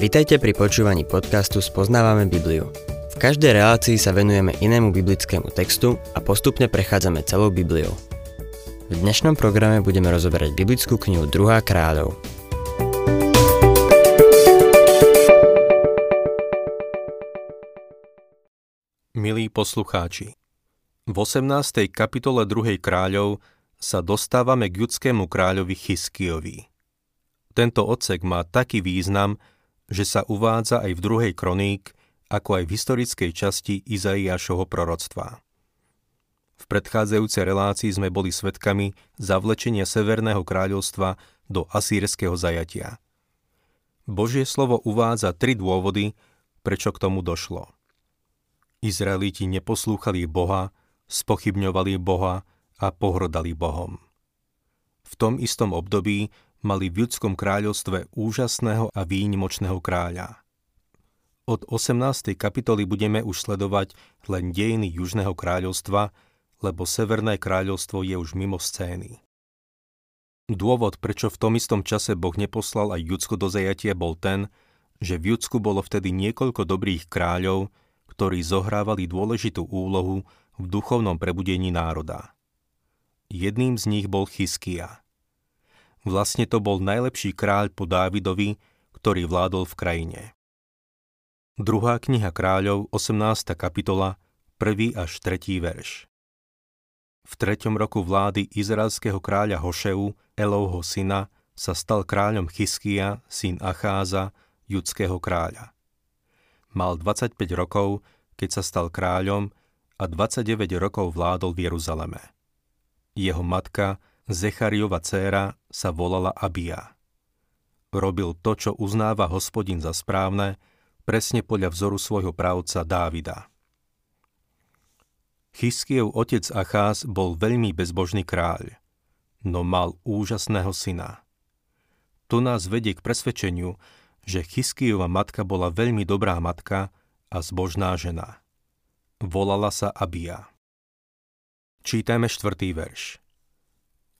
Vitajte pri počúvaní podcastu Spoznávame Bibliu. V každej relácii sa venujeme inému biblickému textu a postupne prechádzame celou Bibliou. V dnešnom programe budeme rozoberať biblickú knihu 2. kráľov. Milí poslucháči, v 18. kapitole 2. kráľov sa dostávame k judskému kráľovi Chyskiovi. Tento odsek má taký význam, že sa uvádza aj v druhej kroník, ako aj v historickej časti Izaiášovho proroctva. V predchádzajúcej relácii sme boli svetkami zavlečenia Severného kráľovstva do asýrského zajatia. Božie slovo uvádza tri dôvody, prečo k tomu došlo. Izraeliti neposlúchali Boha, spochybňovali Boha a pohrdali Bohom. V tom istom období mali v ľudskom kráľovstve úžasného a výnimočného kráľa. Od 18. kapitoly budeme už sledovať len dejiny Južného kráľovstva, lebo Severné kráľovstvo je už mimo scény. Dôvod, prečo v tom istom čase Boh neposlal aj Judsko do zajatia, bol ten, že v Judsku bolo vtedy niekoľko dobrých kráľov, ktorí zohrávali dôležitú úlohu v duchovnom prebudení národa. Jedným z nich bol Chyskia. Vlastne to bol najlepší kráľ po Dávidovi, ktorý vládol v krajine. Druhá kniha kráľov, 18. kapitola, 1. až 3. verš. V treťom roku vlády izraelského kráľa Hošeu, Elovho syna, sa stal kráľom Chyskia, syn Acháza, judského kráľa. Mal 25 rokov, keď sa stal kráľom a 29 rokov vládol v Jeruzaleme. Jeho matka, Zechariova dcéra, sa volala Abia. Robil to, čo uznáva hospodin za správne, presne podľa vzoru svojho právca Dávida. Chyskiev otec Acház bol veľmi bezbožný kráľ, no mal úžasného syna. To nás vedie k presvedčeniu, že Chyskieva matka bola veľmi dobrá matka a zbožná žena. Volala sa Abia. Čítajme štvrtý verš.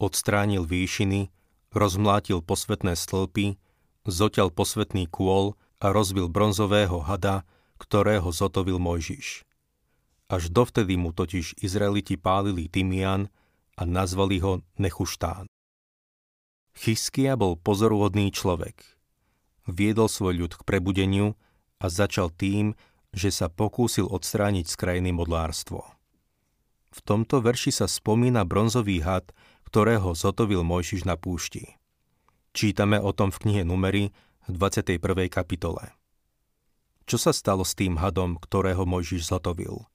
Odstránil výšiny, rozmlátil posvetné stĺpy, zoťal posvetný kôl a rozbil bronzového hada, ktorého zotovil Mojžiš. Až dovtedy mu totiž Izraeliti pálili Timian a nazvali ho Nechuštán. Chyskia bol pozoruhodný človek. Viedol svoj ľud k prebudeniu a začal tým, že sa pokúsil odstrániť z krajiny modlárstvo. V tomto verši sa spomína bronzový had, ktorého zotovil Mojžiš na púšti. Čítame o tom v knihe Numery v 21. kapitole. Čo sa stalo s tým hadom, ktorého Mojžiš zotovil?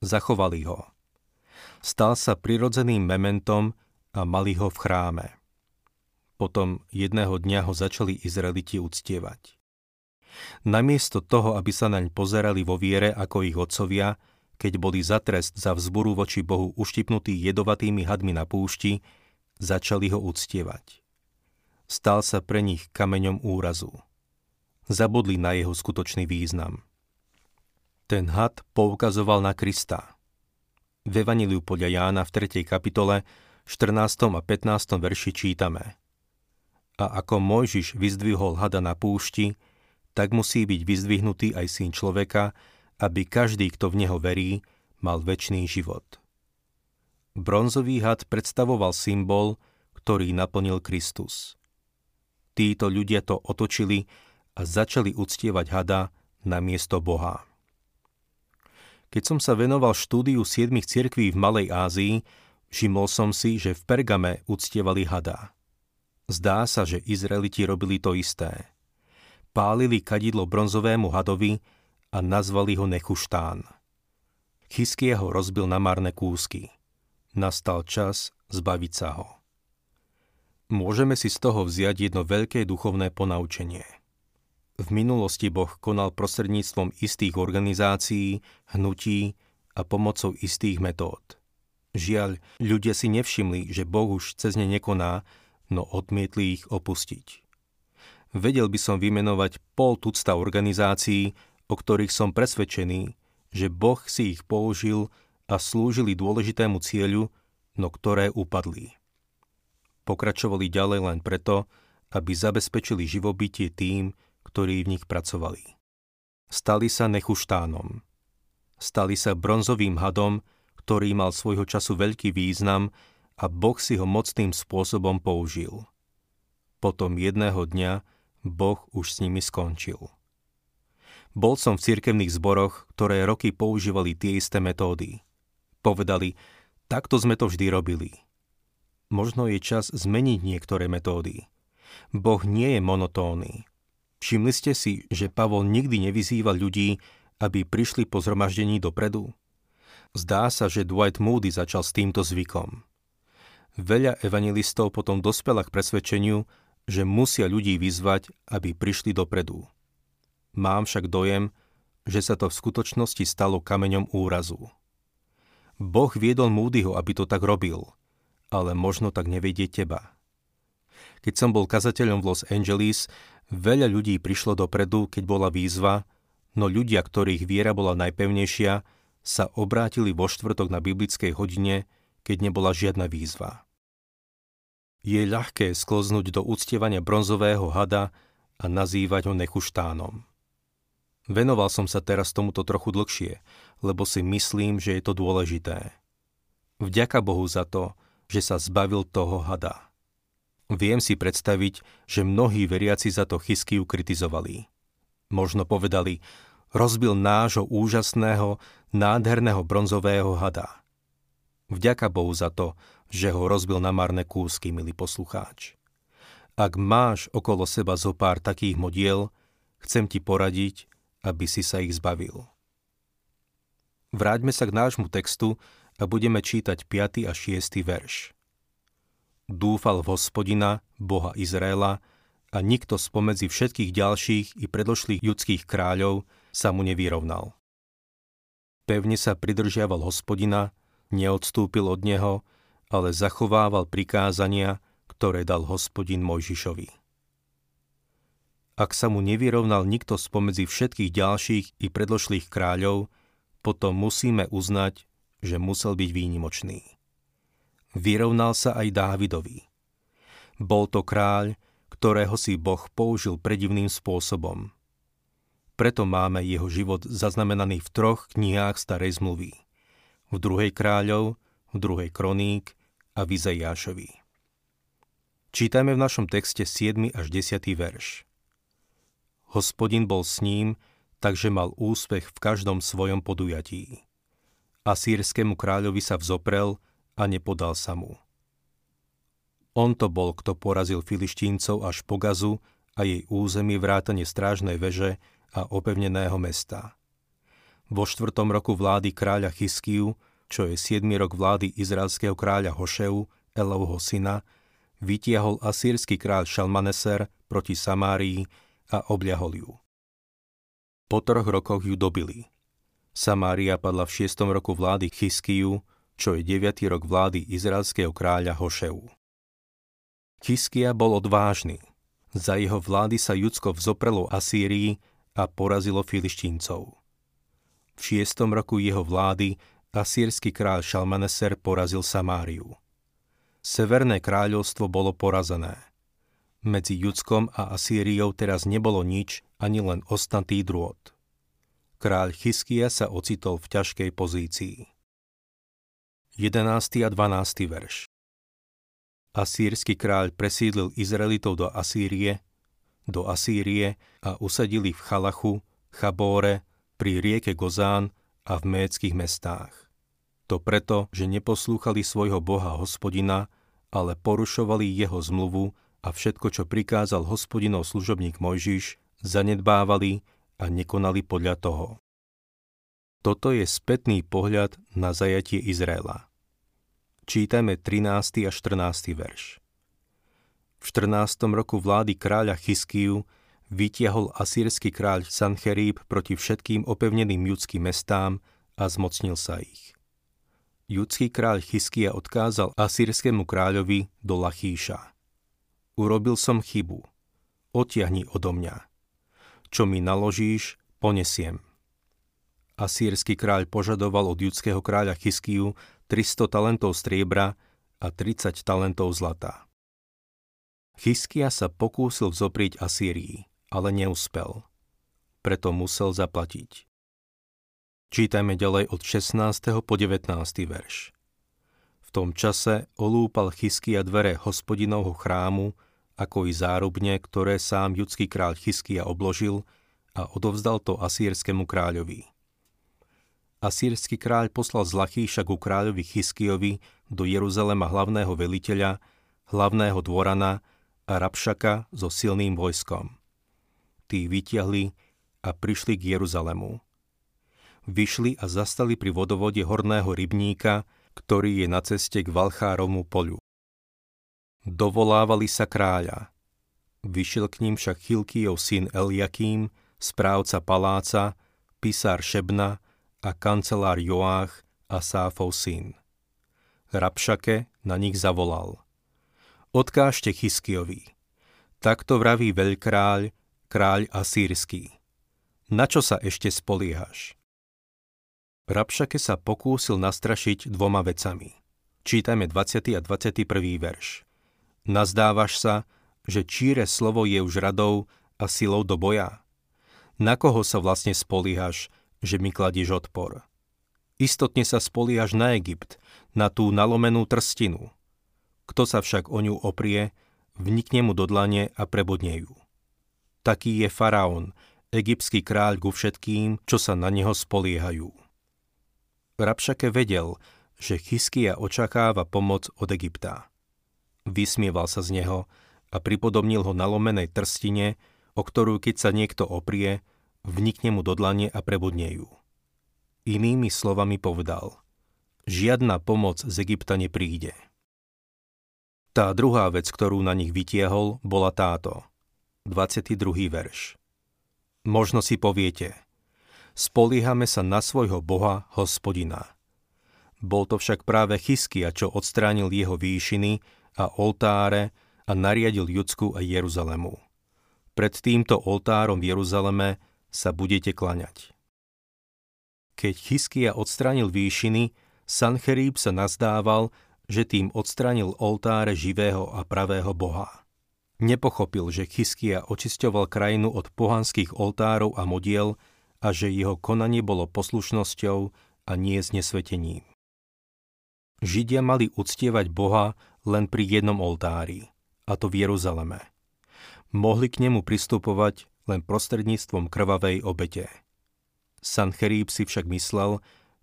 Zachovali ho. Stal sa prirodzeným mementom a mali ho v chráme. Potom jedného dňa ho začali Izraeliti uctievať. Namiesto toho, aby sa naň pozerali vo viere ako ich otcovia, keď boli za trest za vzburu voči Bohu uštipnutí jedovatými hadmi na púšti, začali ho uctievať. Stal sa pre nich kameňom úrazu. Zabudli na jeho skutočný význam. Ten had poukazoval na Krista. V Evaniliu podľa Jána v 3. kapitole 14. a 15. verši čítame A ako Mojžiš vyzdvihol hada na púšti, tak musí byť vyzdvihnutý aj syn človeka, aby každý, kto v neho verí, mal väčší život. Bronzový had predstavoval symbol, ktorý naplnil Kristus. Títo ľudia to otočili a začali uctievať hada na miesto Boha. Keď som sa venoval štúdiu siedmých cirkví v Malej Ázii, všimol som si, že v Pergame uctievali hada. Zdá sa, že Izraeliti robili to isté pálili kadidlo bronzovému hadovi a nazvali ho Nechuštán. Chyskie ho rozbil na marné kúsky. Nastal čas zbaviť sa ho. Môžeme si z toho vziať jedno veľké duchovné ponaučenie. V minulosti Boh konal prostredníctvom istých organizácií, hnutí a pomocou istých metód. Žiaľ, ľudia si nevšimli, že Boh už cez ne nekoná, no odmietli ich opustiť vedel by som vymenovať pol tucta organizácií, o ktorých som presvedčený, že Boh si ich použil a slúžili dôležitému cieľu, no ktoré upadli. Pokračovali ďalej len preto, aby zabezpečili živobytie tým, ktorí v nich pracovali. Stali sa nechuštánom. Stali sa bronzovým hadom, ktorý mal svojho času veľký význam a Boh si ho mocným spôsobom použil. Potom jedného dňa Boh už s nimi skončil. Bol som v cirkevných zboroch, ktoré roky používali tie isté metódy. Povedali, takto sme to vždy robili. Možno je čas zmeniť niektoré metódy. Boh nie je monotónny. Všimli ste si, že Pavol nikdy nevyzýva ľudí, aby prišli po zhromaždení dopredu? Zdá sa, že Dwight Moody začal s týmto zvykom. Veľa evangelistov potom dospela k presvedčeniu, že musia ľudí vyzvať, aby prišli dopredu. Mám však dojem, že sa to v skutočnosti stalo kameňom úrazu. Boh viedol Moodyho, aby to tak robil, ale možno tak nevedie teba. Keď som bol kazateľom v Los Angeles, veľa ľudí prišlo dopredu, keď bola výzva, no ľudia, ktorých viera bola najpevnejšia, sa obrátili vo štvrtok na biblickej hodine, keď nebola žiadna výzva. Je ľahké skloznúť do uctievania bronzového hada a nazývať ho nechuštánom. Venoval som sa teraz tomuto trochu dlhšie, lebo si myslím, že je to dôležité. Vďaka Bohu za to, že sa zbavil toho hada. Viem si predstaviť, že mnohí veriaci za to Chyskiu kritizovali. Možno povedali, rozbil nášho úžasného, nádherného bronzového hada. Vďaka Bohu za to, že ho rozbil na marné kúsky, milý poslucháč. Ak máš okolo seba zo pár takých modiel, chcem ti poradiť, aby si sa ich zbavil. Vráťme sa k nášmu textu a budeme čítať 5. a 6. verš. Dúfal v hospodina, Boha Izraela, a nikto spomedzi všetkých ďalších i predošlých judských kráľov sa mu nevyrovnal. Pevne sa pridržiaval hospodina, neodstúpil od neho, ale zachovával prikázania, ktoré dal hospodin Mojžišovi ak sa mu nevyrovnal nikto spomedzi všetkých ďalších i predlošlých kráľov, potom musíme uznať, že musel byť výnimočný. Vyrovnal sa aj Dávidovi. Bol to kráľ, ktorého si Boh použil predivným spôsobom. Preto máme jeho život zaznamenaný v troch knihách starej zmluvy. V druhej kráľov, v druhej kroník a v Izajášovi. Čítame v našom texte 7. až 10. verš. Hospodin bol s ním, takže mal úspech v každom svojom podujatí. Asýrskému kráľovi sa vzoprel a nepodal sa mu. On to bol, kto porazil filištíncov až po Gazu a jej územie vrátane strážnej veže a opevneného mesta. Vo štvrtom roku vlády kráľa Chyskiu, čo je 7. rok vlády izraelského kráľa Hošeu, Elovho syna, vytiahol asýrsky kráľ Šalmaneser proti Samárii a obliahol ju. Po troch rokoch ju dobili. Samária padla v šiestom roku vlády Chyskiu, čo je 9. rok vlády izraelského kráľa Hošeu. Chyskia bol odvážny. Za jeho vlády sa Judsko vzoprelo Asýrii a porazilo filištíncov. V šiestom roku jeho vlády asýrsky kráľ Šalmaneser porazil Samáriu. Severné kráľovstvo bolo porazené – medzi Judskom a Asýriou teraz nebolo nič, ani len ostnatý drôt. Kráľ Chyskia sa ocitol v ťažkej pozícii. 11. a 12. verš Asýrsky kráľ presídlil Izraelitov do Asýrie, do Asýrie a usadil ich v Chalachu, Chabóre, pri rieke Gozán a v méckých mestách. To preto, že neposlúchali svojho boha hospodina, ale porušovali jeho zmluvu a všetko, čo prikázal hospodinov služobník Mojžiš, zanedbávali a nekonali podľa toho. Toto je spätný pohľad na zajatie Izraela. Čítame 13. a 14. verš. V 14. roku vlády kráľa Chyskiu vytiahol asýrsky kráľ Sancheríb proti všetkým opevneným judským mestám a zmocnil sa ich. Judský kráľ Chyskia odkázal asýrskému kráľovi do Lachíša. Urobil som chybu. Otiahni odo mňa. Čo mi naložíš, ponesiem. Asýrsky kráľ požadoval od judského kráľa Chyskiu 300 talentov striebra a 30 talentov zlata. Chyskia sa pokúsil vzoprieť Asýrii, ale neúspel. Preto musel zaplatiť. Čítajme ďalej od 16. po 19. verš. V tom čase olúpal Chyskia dvere hospodinovho chrámu, ako i zárubne, ktoré sám judský kráľ Chyskia obložil a odovzdal to asýrskému kráľovi. Asýrsky kráľ poslal z Lachíša ku kráľovi Chyskiovi do Jeruzalema hlavného veliteľa, hlavného dvorana a Rabšaka so silným vojskom. Tí vytiahli a prišli k Jeruzalemu vyšli a zastali pri vodovode horného rybníka, ktorý je na ceste k Valchárovmu polu. Dovolávali sa kráľa. Vyšiel k ním však Chilkijov syn Eliakým, správca paláca, pisár Šebna a kancelár Joách a Sáfov syn. Rabšake na nich zavolal. Odkážte Chyskiovi. Takto vraví veľkráľ, kráľ asýrsky. Na čo sa ešte spoliehaš? Rabšake sa pokúsil nastrašiť dvoma vecami. Čítajme 20. a 21. verš. Nazdávaš sa, že číre slovo je už radou a silou do boja? Na koho sa vlastne spolíhaš, že mi kladieš odpor? Istotne sa spolíhaš na Egypt, na tú nalomenú trstinu. Kto sa však o ňu oprie, vnikne mu do dlane a prebodne ju. Taký je faraón, egyptský kráľ ku všetkým, čo sa na neho spoliehajú. Rabšake vedel, že Chyskia očakáva pomoc od Egypta. Vysmieval sa z neho a pripodobnil ho na lomenej trstine, o ktorú keď sa niekto oprie, vnikne mu do dlane a prebudne ju. Inými slovami povedal, žiadna pomoc z Egypta nepríde. Tá druhá vec, ktorú na nich vytiahol, bola táto. 22. verš. Možno si poviete – spoliehame sa na svojho Boha, hospodina. Bol to však práve Chyskia, čo odstránil jeho výšiny a oltáre a nariadil Judsku a Jeruzalemu. Pred týmto oltárom v Jeruzaleme sa budete klaňať. Keď Chyskia odstránil výšiny, Sancherib sa nazdával, že tým odstránil oltáre živého a pravého Boha. Nepochopil, že Chyskia očisťoval krajinu od pohanských oltárov a modiel, a že jeho konanie bolo poslušnosťou a nie znesvetením. Židia mali uctievať Boha len pri jednom oltári, a to v Jeruzaleme. Mohli k nemu pristupovať len prostredníctvom krvavej obete. Sancherib si však myslel,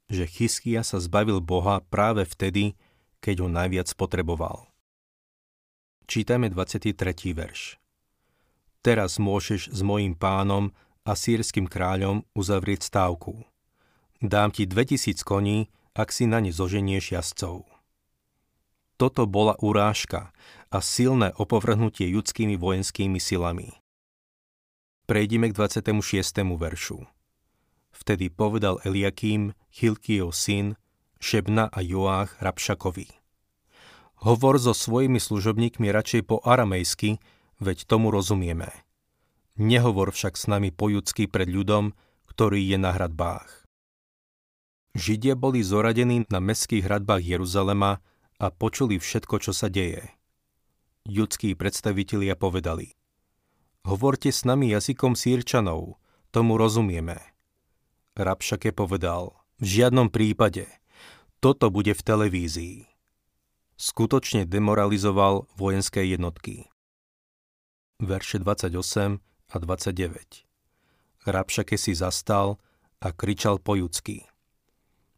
že Chyskia sa zbavil Boha práve vtedy, keď ho najviac potreboval. Čítajme 23. verš. Teraz môžeš s mojim pánom a sírským kráľom uzavrieť stávku. Dám ti 2000 koní, ak si na ne zoženieš jazdcov. Toto bola urážka a silné opovrhnutie judskými vojenskými silami. Prejdime k 26. veršu. Vtedy povedal Eliakým, Chilkijov syn, Šebna a Joách Rabšakovi. Hovor so svojimi služobníkmi radšej po aramejsky, veď tomu rozumieme – Nehovor však s nami po judsky pred ľudom, ktorý je na hradbách. Židia boli zoradení na mestských hradbách Jeruzalema a počuli všetko, čo sa deje. Judskí predstavitelia povedali Hovorte s nami jazykom sírčanov, tomu rozumieme. Rabšake povedal, v žiadnom prípade, toto bude v televízii. Skutočne demoralizoval vojenské jednotky. Verše 28 a 29. Rabšake si zastal a kričal po judsky.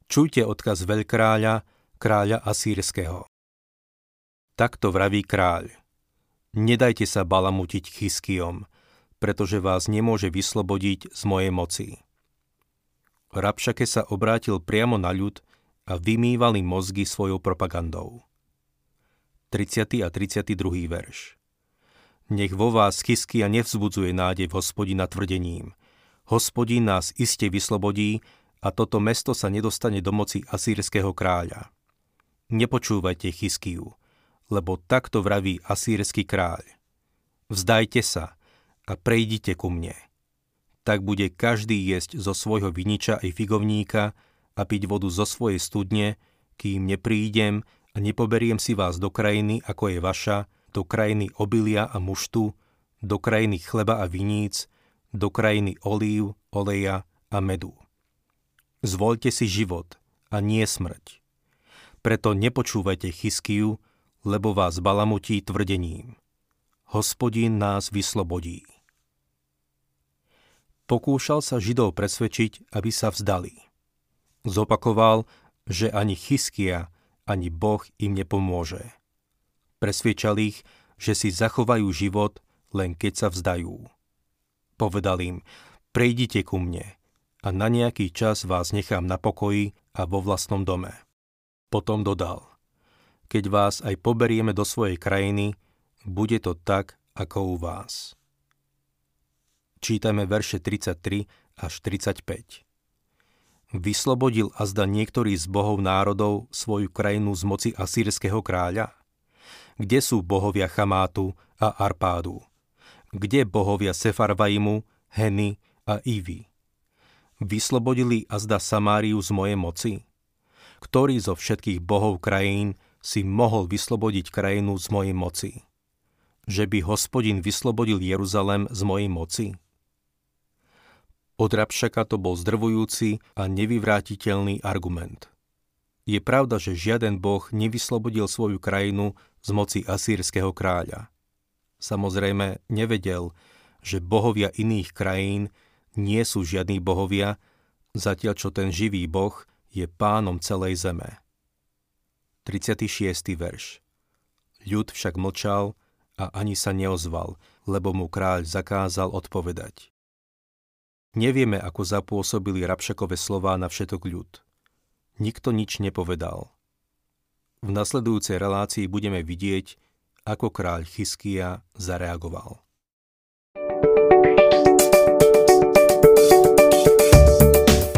Čujte odkaz veľkráľa, kráľa Asýrského. Takto vraví kráľ. Nedajte sa balamutiť chyskiom, pretože vás nemôže vyslobodiť z mojej moci. Rabšake sa obrátil priamo na ľud a vymývali mozgy svojou propagandou. 30. a 32. verš. Nech vo vás Chyskia nevzbudzuje nádej v hospodina tvrdením. Hospodin nás iste vyslobodí a toto mesto sa nedostane do moci asýrskeho kráľa. Nepočúvajte Chyskiu, lebo takto vraví asýrsky kráľ. Vzdajte sa a prejdite ku mne. Tak bude každý jesť zo svojho viniča i figovníka a piť vodu zo svojej studne, kým neprídem a nepoberiem si vás do krajiny, ako je vaša, do krajiny obilia a muštu, do krajiny chleba a viníc, do krajiny olív, oleja a medu. Zvoľte si život a nie smrť. Preto nepočúvajte Chyskiu, lebo vás balamutí tvrdením. Hospodín nás vyslobodí. Pokúšal sa Židov presvedčiť, aby sa vzdali. Zopakoval, že ani Chyskia, ani Boh im nepomôže. Presviečal ich, že si zachovajú život, len keď sa vzdajú. Povedal im, prejdite ku mne a na nejaký čas vás nechám na pokoji a vo vlastnom dome. Potom dodal, keď vás aj poberieme do svojej krajiny, bude to tak, ako u vás. Čítame verše 33 až 35. Vyslobodil azda niektorý z bohov národov svoju krajinu z moci asýrskeho kráľa? Kde sú bohovia Chamátu a Arpádu? Kde bohovia Sefarvaimu, Heny a Ivy? Vyslobodili azda Samáriu z mojej moci? Ktorý zo všetkých bohov krajín si mohol vyslobodiť krajinu z mojej moci? Že by hospodin vyslobodil Jeruzalem z mojej moci? Od Rabšaka to bol zdrvujúci a nevyvrátiteľný argument. Je pravda, že žiaden boh nevyslobodil svoju krajinu z moci asýrskeho kráľa. Samozrejme nevedel, že bohovia iných krajín nie sú žiadni bohovia, zatiaľ čo ten živý boh je pánom celej zeme. 36. verš Ľud však mlčal a ani sa neozval, lebo mu kráľ zakázal odpovedať. Nevieme, ako zapôsobili Rabšakové slová na všetok ľud. Nikto nič nepovedal. V nasledujúcej relácii budeme vidieť, ako kráľ Chyskia zareagoval.